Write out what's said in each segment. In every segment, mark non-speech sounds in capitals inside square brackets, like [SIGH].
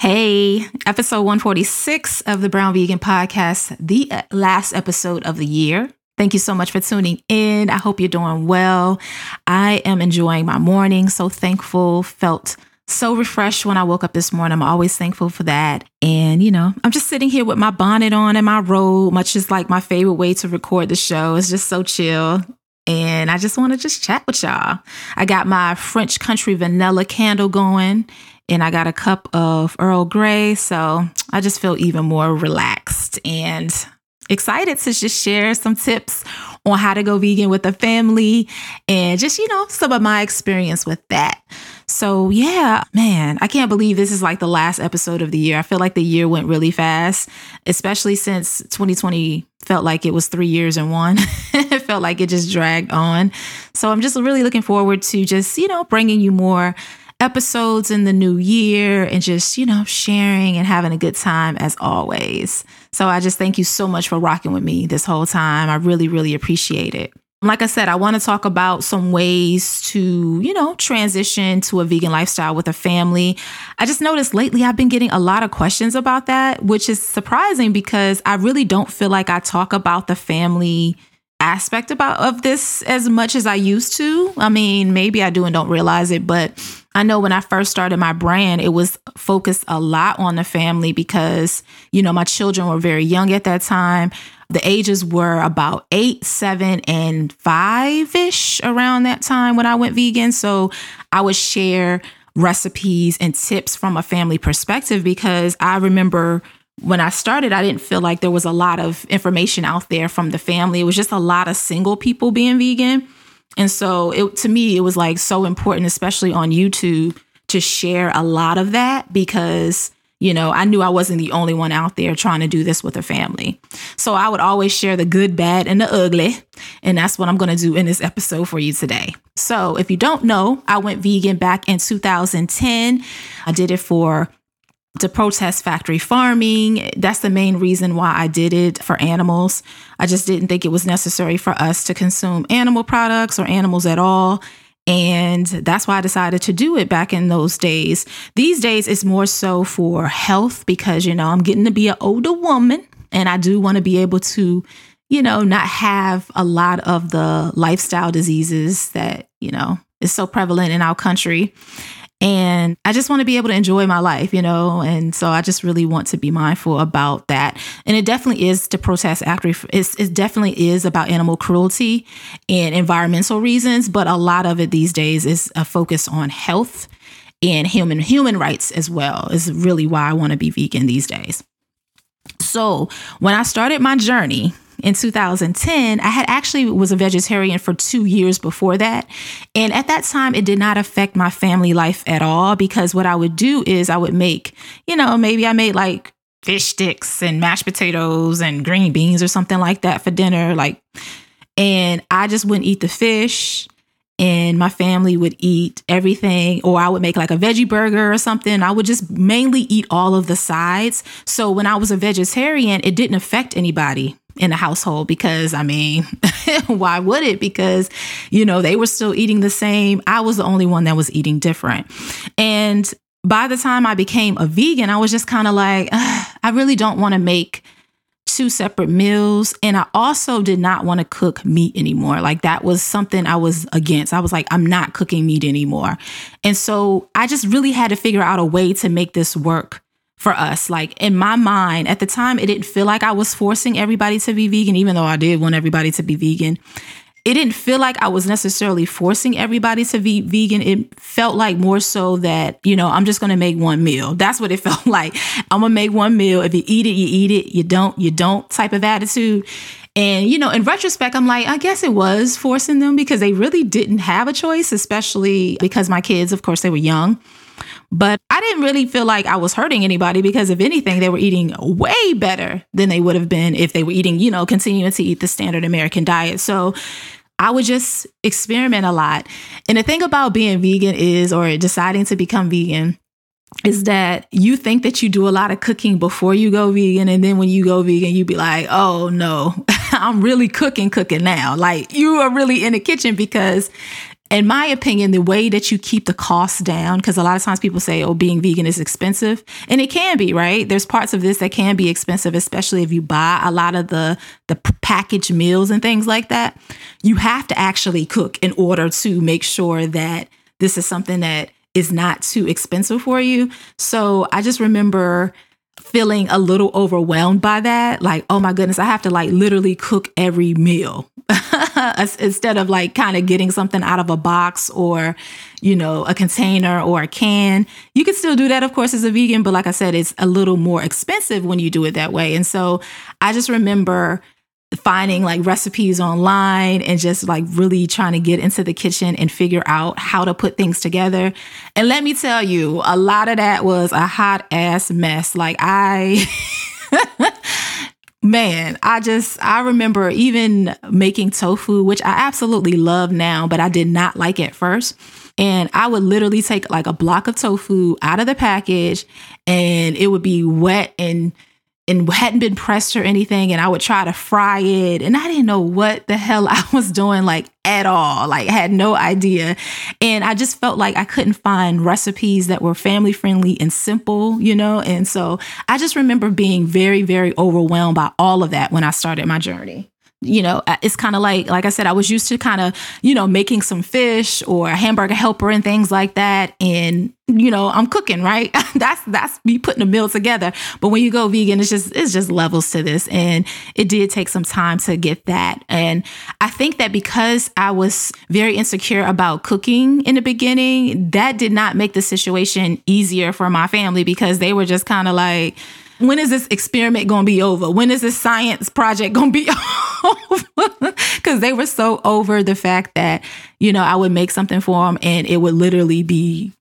Hey, episode 146 of the Brown Vegan Podcast, the uh, last episode of the year. Thank you so much for tuning in. I hope you're doing well. I am enjoying my morning. So thankful, felt so refreshed when I woke up this morning. I'm always thankful for that. And, you know, I'm just sitting here with my bonnet on and my robe, much as like my favorite way to record the show. It's just so chill. And I just want to just chat with y'all. I got my French country vanilla candle going and I got a cup of Earl Grey. So I just feel even more relaxed and excited to just share some tips on how to go vegan with the family and just, you know, some of my experience with that. So, yeah, man, I can't believe this is like the last episode of the year. I feel like the year went really fast, especially since 2020 felt like it was three years in one. [LAUGHS] it felt like it just dragged on. So, I'm just really looking forward to just, you know, bringing you more episodes in the new year and just, you know, sharing and having a good time as always. So I just thank you so much for rocking with me this whole time. I really, really appreciate it. Like I said, I want to talk about some ways to, you know, transition to a vegan lifestyle with a family. I just noticed lately I've been getting a lot of questions about that, which is surprising because I really don't feel like I talk about the family aspect about of this as much as I used to. I mean, maybe I do and don't realize it, but I know when I first started my brand, it was focused a lot on the family because, you know, my children were very young at that time. The ages were about eight, seven, and five ish around that time when I went vegan. So I would share recipes and tips from a family perspective because I remember when I started, I didn't feel like there was a lot of information out there from the family. It was just a lot of single people being vegan. And so it to me it was like so important especially on YouTube to share a lot of that because you know, I knew I wasn't the only one out there trying to do this with a family. So I would always share the good, bad, and the ugly. And that's what I'm going to do in this episode for you today. So if you don't know, I went vegan back in 2010. I did it for to protest factory farming. That's the main reason why I did it for animals. I just didn't think it was necessary for us to consume animal products or animals at all. And that's why I decided to do it back in those days. These days, it's more so for health because, you know, I'm getting to be an older woman and I do want to be able to, you know, not have a lot of the lifestyle diseases that, you know, is so prevalent in our country. And I just want to be able to enjoy my life, you know? And so I just really want to be mindful about that. And it definitely is to protest active. it definitely is about animal cruelty and environmental reasons, but a lot of it these days is a focus on health and human human rights as well is really why I want to be vegan these days. So when I started my journey, in 2010, I had actually was a vegetarian for 2 years before that. And at that time it did not affect my family life at all because what I would do is I would make, you know, maybe I made like fish sticks and mashed potatoes and green beans or something like that for dinner like and I just wouldn't eat the fish and my family would eat everything or I would make like a veggie burger or something. I would just mainly eat all of the sides. So when I was a vegetarian, it didn't affect anybody in the household because I mean, [LAUGHS] why would it? Because, you know, they were still eating the same. I was the only one that was eating different. And by the time I became a vegan, I was just kind of like, I really don't want to make two separate meals. And I also did not want to cook meat anymore. Like that was something I was against. I was like, I'm not cooking meat anymore. And so I just really had to figure out a way to make this work for us. Like in my mind, at the time, it didn't feel like I was forcing everybody to be vegan, even though I did want everybody to be vegan. It didn't feel like I was necessarily forcing everybody to be vegan. It felt like more so that, you know, I'm just going to make one meal. That's what it [LAUGHS] felt like. I'm going to make one meal. If you eat it, you eat it. You don't, you don't type of attitude. And, you know, in retrospect, I'm like, I guess it was forcing them because they really didn't have a choice, especially because my kids, of course, they were young. But I didn't really feel like I was hurting anybody because, if anything, they were eating way better than they would have been if they were eating, you know, continuing to eat the standard American diet. So I would just experiment a lot. And the thing about being vegan is, or deciding to become vegan, is that you think that you do a lot of cooking before you go vegan. And then when you go vegan, you'd be like, oh no, [LAUGHS] I'm really cooking, cooking now. Like you are really in the kitchen because in my opinion, the way that you keep the costs down, because a lot of times people say, oh, being vegan is expensive. And it can be, right? There's parts of this that can be expensive, especially if you buy a lot of the, the packaged meals and things like that. You have to actually cook in order to make sure that this is something that is not too expensive for you. So I just remember feeling a little overwhelmed by that. Like, oh my goodness, I have to like literally cook every meal [LAUGHS] [LAUGHS] instead of like kind of getting something out of a box or, you know, a container or a can. You can still do that, of course, as a vegan, but like I said, it's a little more expensive when you do it that way. And so I just remember finding like recipes online and just like really trying to get into the kitchen and figure out how to put things together. And let me tell you, a lot of that was a hot ass mess. Like I [LAUGHS] man, I just I remember even making tofu, which I absolutely love now, but I did not like at first. And I would literally take like a block of tofu out of the package and it would be wet and and hadn't been pressed or anything and I would try to fry it and I didn't know what the hell [LAUGHS] I was doing like at all like had no idea. And I just felt like I couldn't find recipes that were family friendly and simple you know? And so I just remember being very very overwhelmed by all of that when I started my journey you know uh, it's kind of like like i said i was used to kind of you know making some fish or a hamburger helper and things like that. And you know i'm cooking right? [LAUGHS] That's that's me putting a meal together. But when you go vegan it's just it's just levels to this. And it did take some time to get that. And i think that because i was very insecure about cooking in the beginning that did not make the situation easier for my family because they were just kind of like when is this experiment going to be over? When is this science project going to be [LAUGHS] over? Because they were so over the fact that, you know, I would make something for them and it would literally be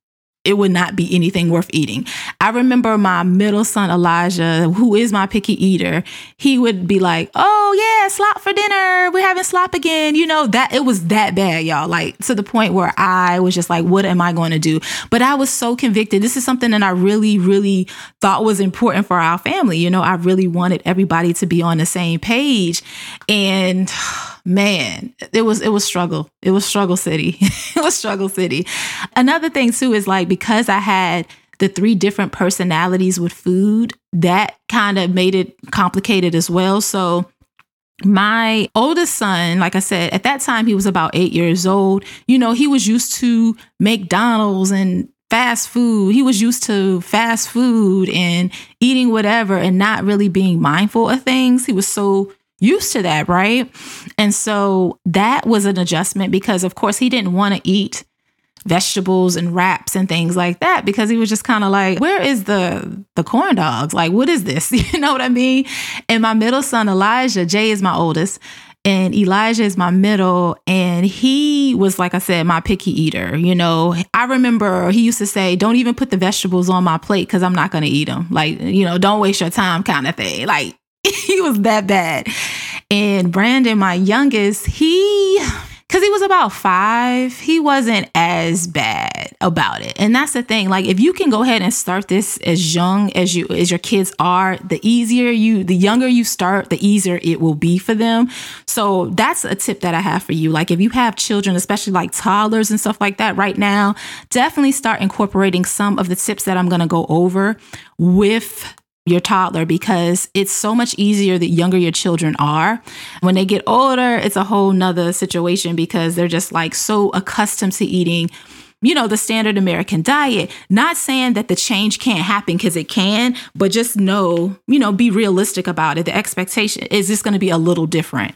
it would not be anything worth eating. I remember my middle son Elijah, who is my picky eater, he would be like, "Oh yeah, slop for dinner. We're having slop again." You know, that it was that bad, y'all. Like to the point where I was just like, "What am I going to do?" But I was so convicted. This is something that I really really thought was important for our family. You know, I really wanted everybody to be on the same page. And man, it was it was struggle. It was struggle city. [LAUGHS] it was struggle city. Another thing too is like because I had the three different personalities with food, that kind of made it complicated as well. So my oldest son, like I said, at that time he was about eight years old. You know, he was used to McDonald's and fast food. He was used to fast food and eating whatever and not really being mindful of things. He was so used to that, right? And so that was an adjustment because, of course, he didn't want to eat vegetables and wraps and things like that because he was just kind of like where is the the corn dogs like what is this [LAUGHS] you know what i mean and my middle son elijah jay is my oldest and Elijah is my middle. And he was, like I said, my picky eater. You know, I remember he used to say, Don't even put the vegetables on my plate because I'm not going to eat them. Like, you know, don't waste your time, kind of thing. Like, [LAUGHS] he was that bad. And Brandon, my youngest, he because he was about five, he wasn't as bad about it. And that's the thing. Like, if you can go ahead and start this as young as you as your kids are, the easier you, the younger you start, the easier it will be for them. So that's a tip that I have for you. Like, if you have children, especially like toddlers and stuff like that right now, definitely start incorporating some of the tips that I'm gonna go over with your toddler because it's so much easier the younger your children are. When they get older, it's a whole nother situation because they're just like so accustomed to eating you know, the standard American diet. Not saying that the change can't happen because it can, but just know, you know, be realistic about it. The expectation is this going to be a little different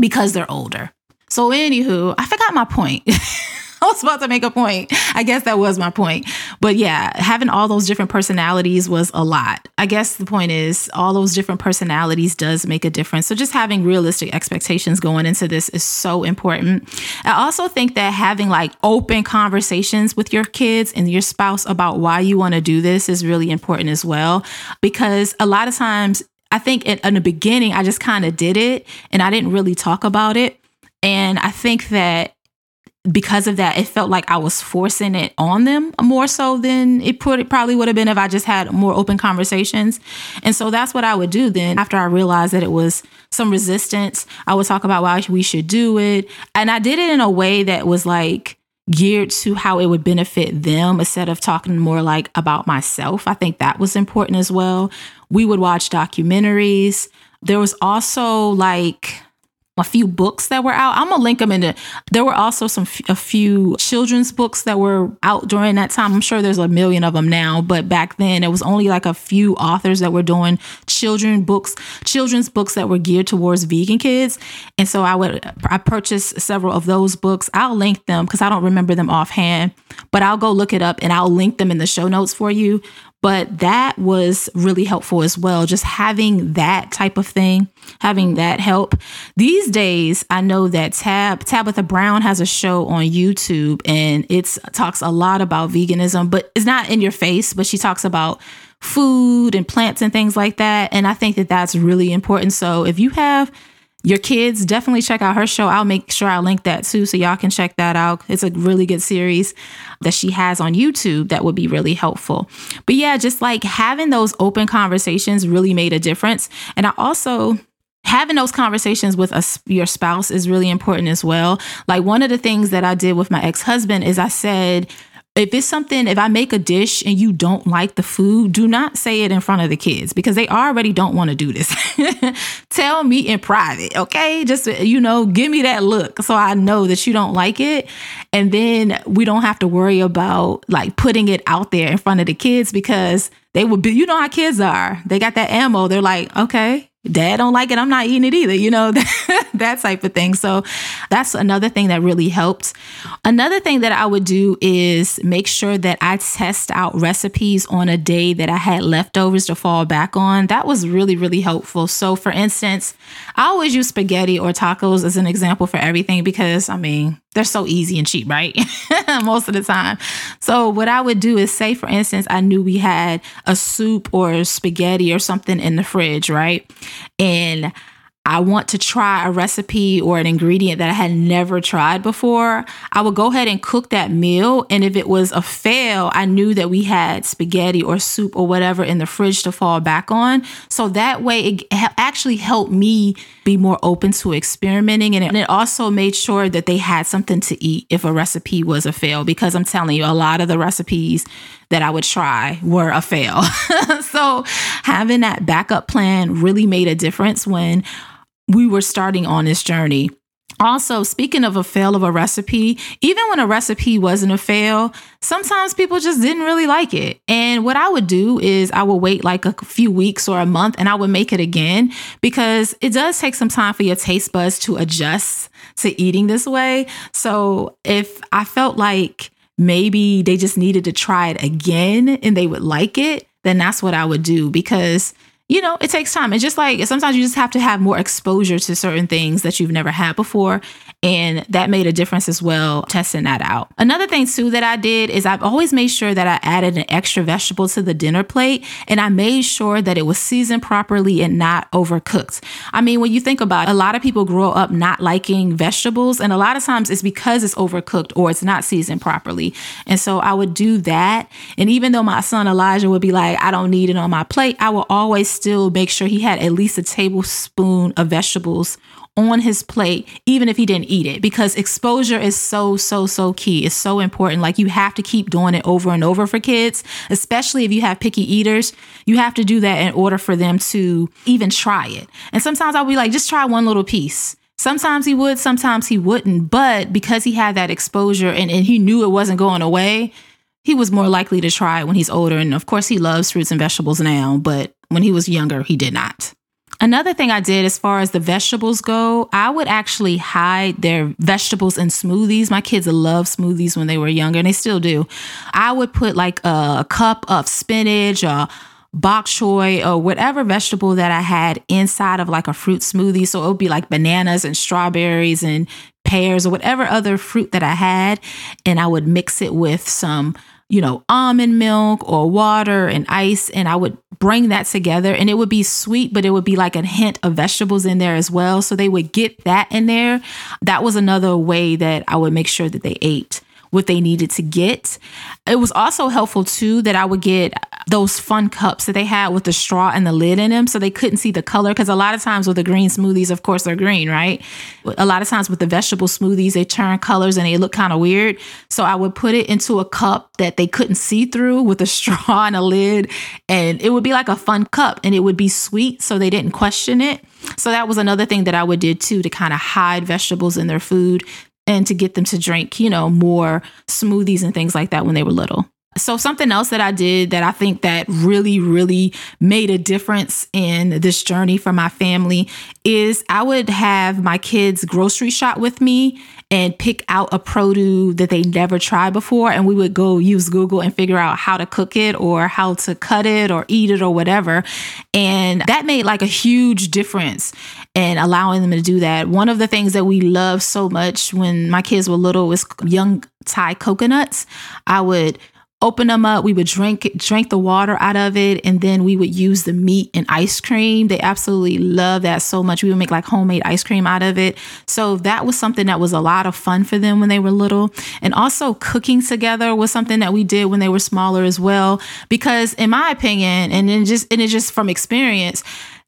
because they're older. So, anywho, I forgot my point. [LAUGHS] [LAUGHS] I was about to make a point. I guess that was my point. But yeah, having all those different personalities was a lot. I guess the point is all those different personalities does make a difference. So just having realistic expectations going into this is so important. I also think that having like open conversations with your kids and your spouse about why you want to do this is really important as well because a lot of times I think in, in the beginning I just kind of did it and I didn't really talk about it. And I think that because of that, it felt like I was forcing it on them more so than it, probably would have been if I just had more open conversations. And so that's what I would do then after I realized that it was some resistance. I would talk about why we should do it. And I did it in a way that was like geared to how it would benefit them instead of talking more like about myself. I think that was important as well. We would watch documentaries. There was also like a few books that were out. I'm gonna link them in the. There were also some a few children's books that were out during that time. I'm sure there's a million of them now, but back then it was only like a few authors that were doing children books, children's books that were geared towards vegan kids. And so I would I purchased several of those books. I'll link them because I don't remember them offhand, but I'll go look it up and I'll link them in the show notes for you. But that was really helpful as well. Just having that type of thing, having that help. These days, I know that Tab Tabitha Brown has a show on YouTube and it talks a lot about veganism, but it's not in your face, but she talks about food and plants and things like that. And I think that that's really important. So if you have your kids, definitely check out her show. I'll make sure I link that too so y'all can check that out. It's a really good series that she has on YouTube that would be really helpful. But yeah, just like having those open conversations really made a difference. And I also having those conversations with a, your spouse is really important as well. Like one of the things that I did with my ex-husband is I said, if it's something, if I make a dish and you don't like the food, do not say it in front of the kids because they already don't want to do this. [LAUGHS] Tell me in private, okay? Just, you know, give me that look so I know that you don't like it. And then we don't have to worry about like putting it out there in front of the kids because they would be, you know how kids are. They got that ammo. They're like, okay, dad don't like it i'm not eating it either you know [LAUGHS] that type of thing. So that's another thing that really helped. Another thing that i would do is make sure that i test out recipes on a day that i had leftovers to fall back on. That was really really helpful. So for instance i always use spaghetti or tacos as an example for everything because i mean they're so easy and cheap, right? [LAUGHS] Most of the time. So, what I would do is say, for instance, I knew we had a soup or spaghetti or something in the fridge, right? And I want to try a recipe or an ingredient that I had never tried before, I would go ahead and cook that meal. And if it was a fail, I knew that we had spaghetti or soup or whatever in the fridge to fall back on. So that way, it actually helped me be more open to experimenting. And it also made sure that they had something to eat if a recipe was a fail, because I'm telling you, a lot of the recipes that I would try were a fail. [LAUGHS] so having that backup plan really made a difference when we were starting on this journey. Also, speaking of a fail of a recipe, even when a recipe wasn't a fail, sometimes people just didn't really like it. And what I would do is I would wait like a few weeks or a month and I would make it again because it does take some time for your taste buds to adjust to eating this way. So if I felt like maybe they just needed to try it again and they would like it, then that's what I would do because you know, it takes time. It's just like sometimes you just have to have more exposure to certain things that you've never had before. And that made a difference as well, testing that out. Another thing, too, that I did is I've always made sure that I added an extra vegetable to the dinner plate and I made sure that it was seasoned properly and not overcooked. I mean, when you think about it, a lot of people grow up not liking vegetables, and a lot of times it's because it's overcooked or it's not seasoned properly. And so I would do that. And even though my son Elijah would be like, I don't need it on my plate, I will always still make sure he had at least a tablespoon of vegetables on his plate, even if he didn't eat it, because exposure is so, so, so key. It's so important. Like you have to keep doing it over and over for kids, especially if you have picky eaters. You have to do that in order for them to even try it. And sometimes I'll be like, just try one little piece. Sometimes he would, sometimes he wouldn't. But because he had that exposure and, and he knew it wasn't going away, he was more likely to try it when he's older. And of course, he loves fruits and vegetables now, but when he was younger, he did not. Another thing I did as far as the vegetables go, I would actually hide their vegetables in smoothies. My kids love smoothies when they were younger, and they still do. I would put like a cup of spinach or bok choy or whatever vegetable that I had inside of like a fruit smoothie. So it would be like bananas and strawberries and pears or whatever other fruit that I had. And I would mix it with some you know, almond milk or water and ice. And I would bring that together and it would be sweet, but it would be like a hint of vegetables in there as well. So they would get that in there. That was another way that I would make sure that they ate what they needed to get. It was also helpful too that I would get those fun cups that they had with the straw and the lid in them so they couldn't see the color because a lot of times with the green smoothies of course they're green right? A lot of times with the vegetable smoothies they turn colors and they look kind of weird. So i would put it into a cup that they couldn't see through with a [LAUGHS] straw and a lid and it would be like a fun cup and it would be sweet so they didn't question it. So that was another thing that i would do too to kind of hide vegetables in their food and to get them to drink, you know, more smoothies and things like that when they were little. So something else that I did that I think that really really made a difference in this journey for my family is I would have my kids grocery shop with me and pick out a produce that they never tried before and we would go use Google and figure out how to cook it or how to cut it or eat it or whatever. And that made like a huge difference in allowing them to do that. One of the things that we love so much when my kids were little was young Thai coconuts. I would open them up. We would drink drink the water out of it and then we would use the meat and ice cream. They absolutely love that so much. We would make like homemade ice cream out of it. So that was something that was a lot of fun for them when they were little. And also cooking together was something that we did when they were smaller as well. Because in my opinion and just and it just from experience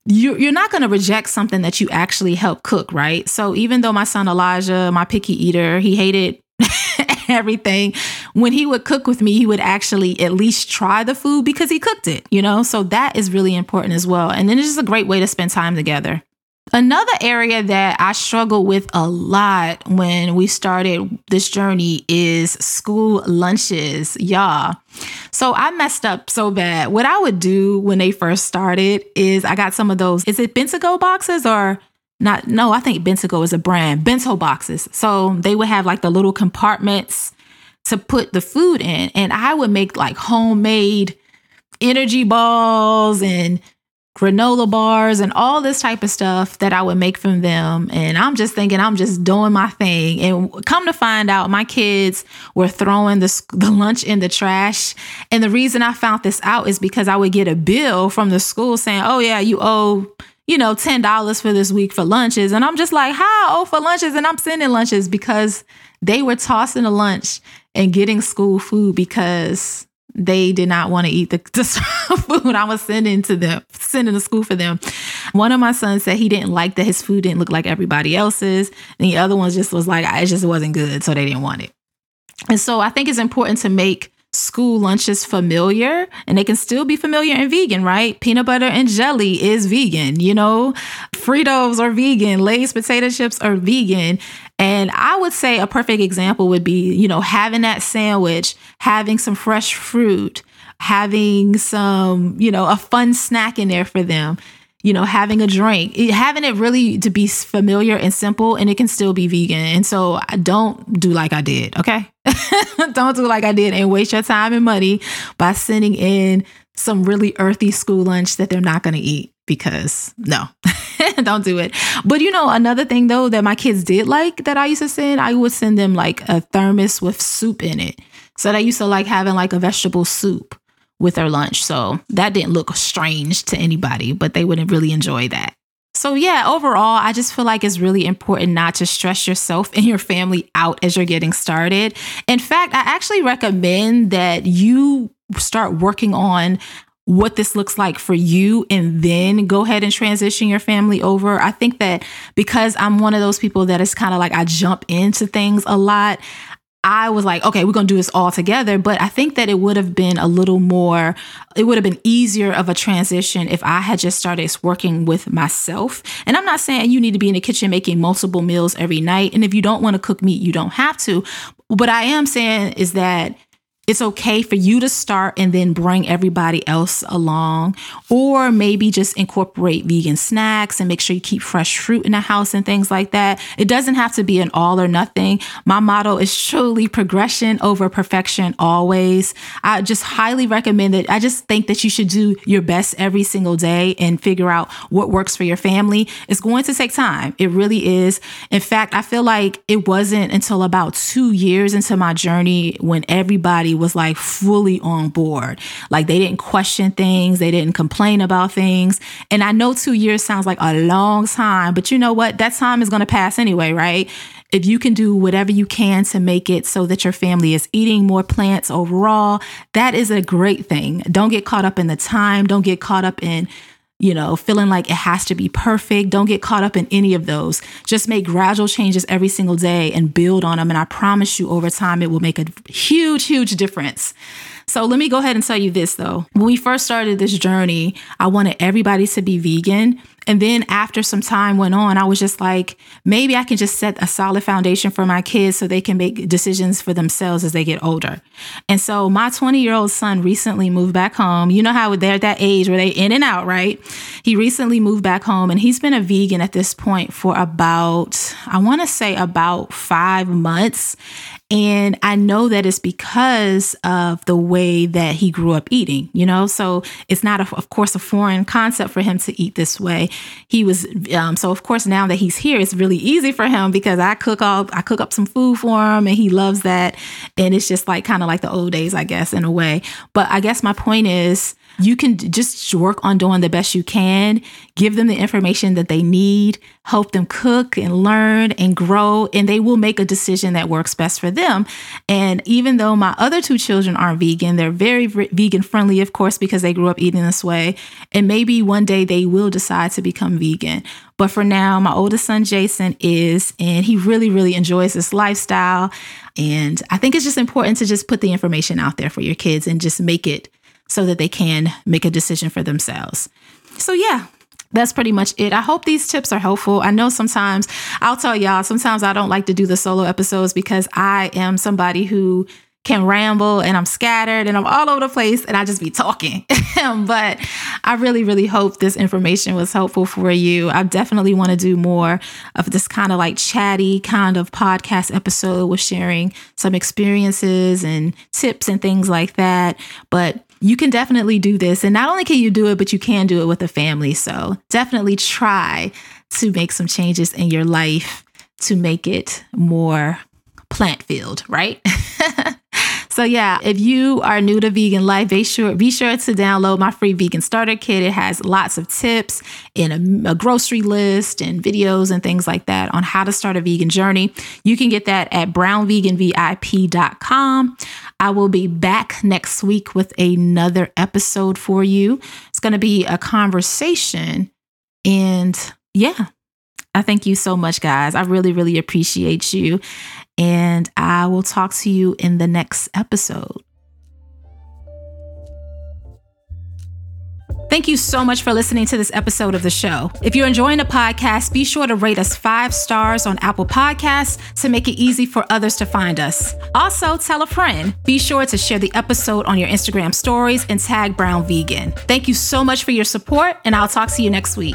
you're not going to reject something that you actually help cook, right? So even though my son Elijah, my picky eater, he hated [LAUGHS] everything. When he would cook with me, he would actually at least try the food because he cooked it, you know? So that is really important as well. And then it's just a great way to spend time together. Another area that I struggled with a lot when we started this journey is school lunches, y'all. So I messed up so bad. What I would do when they first started is I got some of those, is it Bento boxes or not no, I think Bento is a brand, bento boxes. So they would have like the little compartments to put the food in. And I would make like homemade energy balls and granola bars and all this type of stuff that I would make from them. And I'm just thinking I'm just doing my thing. And come to find out, my kids were throwing the, the lunch in the trash. And the reason I found this out is because I would get a bill from the school saying, oh, yeah, you owe you know, $10 for this week for lunches. And I'm just like, how? Oh, for lunches. And I'm sending lunches because they were tossing a lunch and getting school food because they did not want to eat the, [LAUGHS] the food I was sending to them, sending to school for them. One of my sons said he didn't like that his food didn't look like everybody else's. And the other one just was like, it just wasn't good. So they didn't want it. And so I think it's important to make school lunches familiar and they can still be familiar and vegan, right? Peanut butter and jelly is vegan, you know, Fritos are vegan, Lay's potato chips are vegan. And I would say a perfect example would be, you know, having that sandwich, having some fresh fruit, having some, you know, a fun snack in there for them you know, having a drink, having it really to be familiar and simple, and it can still be vegan. And so don't do like I did, okay? [LAUGHS] don't do like I did and waste your time and money by sending in some really earthy school lunch that they're not going to eat because no, [LAUGHS] don't do it. But you know, another thing though that my kids did like that I used to send, I would send them like a thermos with soup in it. So they used to like having like a vegetable soup with their lunch. So that didn't look strange to anybody, but they wouldn't really enjoy that. So, yeah, overall, I just feel like it's really important not to stress yourself [LAUGHS] and your family out as you're getting started. In fact, I actually recommend that you start working on what this looks like for you and then go ahead and transition your family over. I think that because I'm one of those people that is kind of like I jump into things a lot, I was like, okay, we're going to do this all together. But I think that it would have been a little more, it would have been easier of a transition if I had just started working with myself. And I'm not saying you need to be in the kitchen making multiple meals every night. And if you don't want to cook meat, you don't have to. What I am saying is that it's okay for you to start and then bring everybody else along, or maybe just incorporate vegan snacks and make sure you keep fresh fruit in the house and things like that. It doesn't have to be an all or nothing. My motto is truly progression over perfection always. I just highly recommend it. I just think that you should do your best every single day and figure out what works for your family. It's going to take time. It really is. In fact, I feel like it wasn't until about two years into my journey when everybody everybody was like fully on board. Like they didn't question things, they didn't complain about things. And I know two years sounds like a long time, but you know what? That time is going to pass anyway, right? If you can do whatever you can to make it so that your family is eating more plants overall, that is a great thing. Don't get caught up in the time. Don't get caught up in you know, feeling like it has to be perfect. Don't get caught up in any of those. Just make gradual changes every single day and build on them. And I promise you, over time, it will make a huge, huge difference. So let me go ahead and tell you this though. When we first started this journey, I wanted everybody to be vegan. And then after some time went on, I was just like, maybe I can just set a solid foundation for my kids so they can make decisions for themselves as they get older. And so my 20 year old son recently moved back home. You know how they're at that age where they in and out, right? He recently moved back home and he's been a vegan at this point for about, I want to say about five months. And I know that it's because of the way that he grew up eating, you know? So it's not, a, of course, a foreign concept for him to eat this way. He was, um, so of course, now that he's here, it's really easy for him because I cook all, I cook up some food for him and he loves that. And it's just like kind of like the old days, I guess, in a way. But I guess my point is, you can just work on doing the best you can, give them the information that they need, help them cook and learn and grow, and they will make a decision that works best for them. And even though my other two children aren't vegan, they're very vegan friendly, of course, because they grew up eating this way. And maybe one day they will decide to become vegan. But for now, my oldest son, Jason, is, and he really, really enjoys this lifestyle. And I think it's just important to just put the information out there for your kids and just make it so that they can make a decision for themselves. So, yeah, that's pretty much it. I hope these tips are helpful. I know sometimes I'll tell y'all, sometimes I don't like to do the solo episodes because I am somebody who can ramble and I'm scattered and I'm all over the place and I just be talking. [LAUGHS] but I really, really hope this information was helpful for you. I definitely want to do more of this kind of like chatty kind of podcast episode with sharing some experiences and tips and things like that. But you can definitely do this. And not only can you do it, but you can do it with a family. So definitely try to make some changes in your life to make it more plant filled, right? [LAUGHS] So yeah, if you are new to vegan life, be sure be sure to download my free vegan starter kit. It has lots of tips and a, a grocery list and videos and things like that on how to start a vegan journey. You can get that at brownveganvip.com. I will be back next week with another episode for you. It's going to be a conversation and yeah, I thank you so much, guys. I really, really appreciate you. And I will talk to you in the next episode. Thank you so much for listening to this episode of the show. If you're enjoying the podcast, be sure to rate us five stars on Apple Podcasts to make it easy for others to find us. Also, tell a friend. Be sure to share the episode on your Instagram stories and tag Brown Vegan. Thank you so much for your support, and I'll talk to you next week.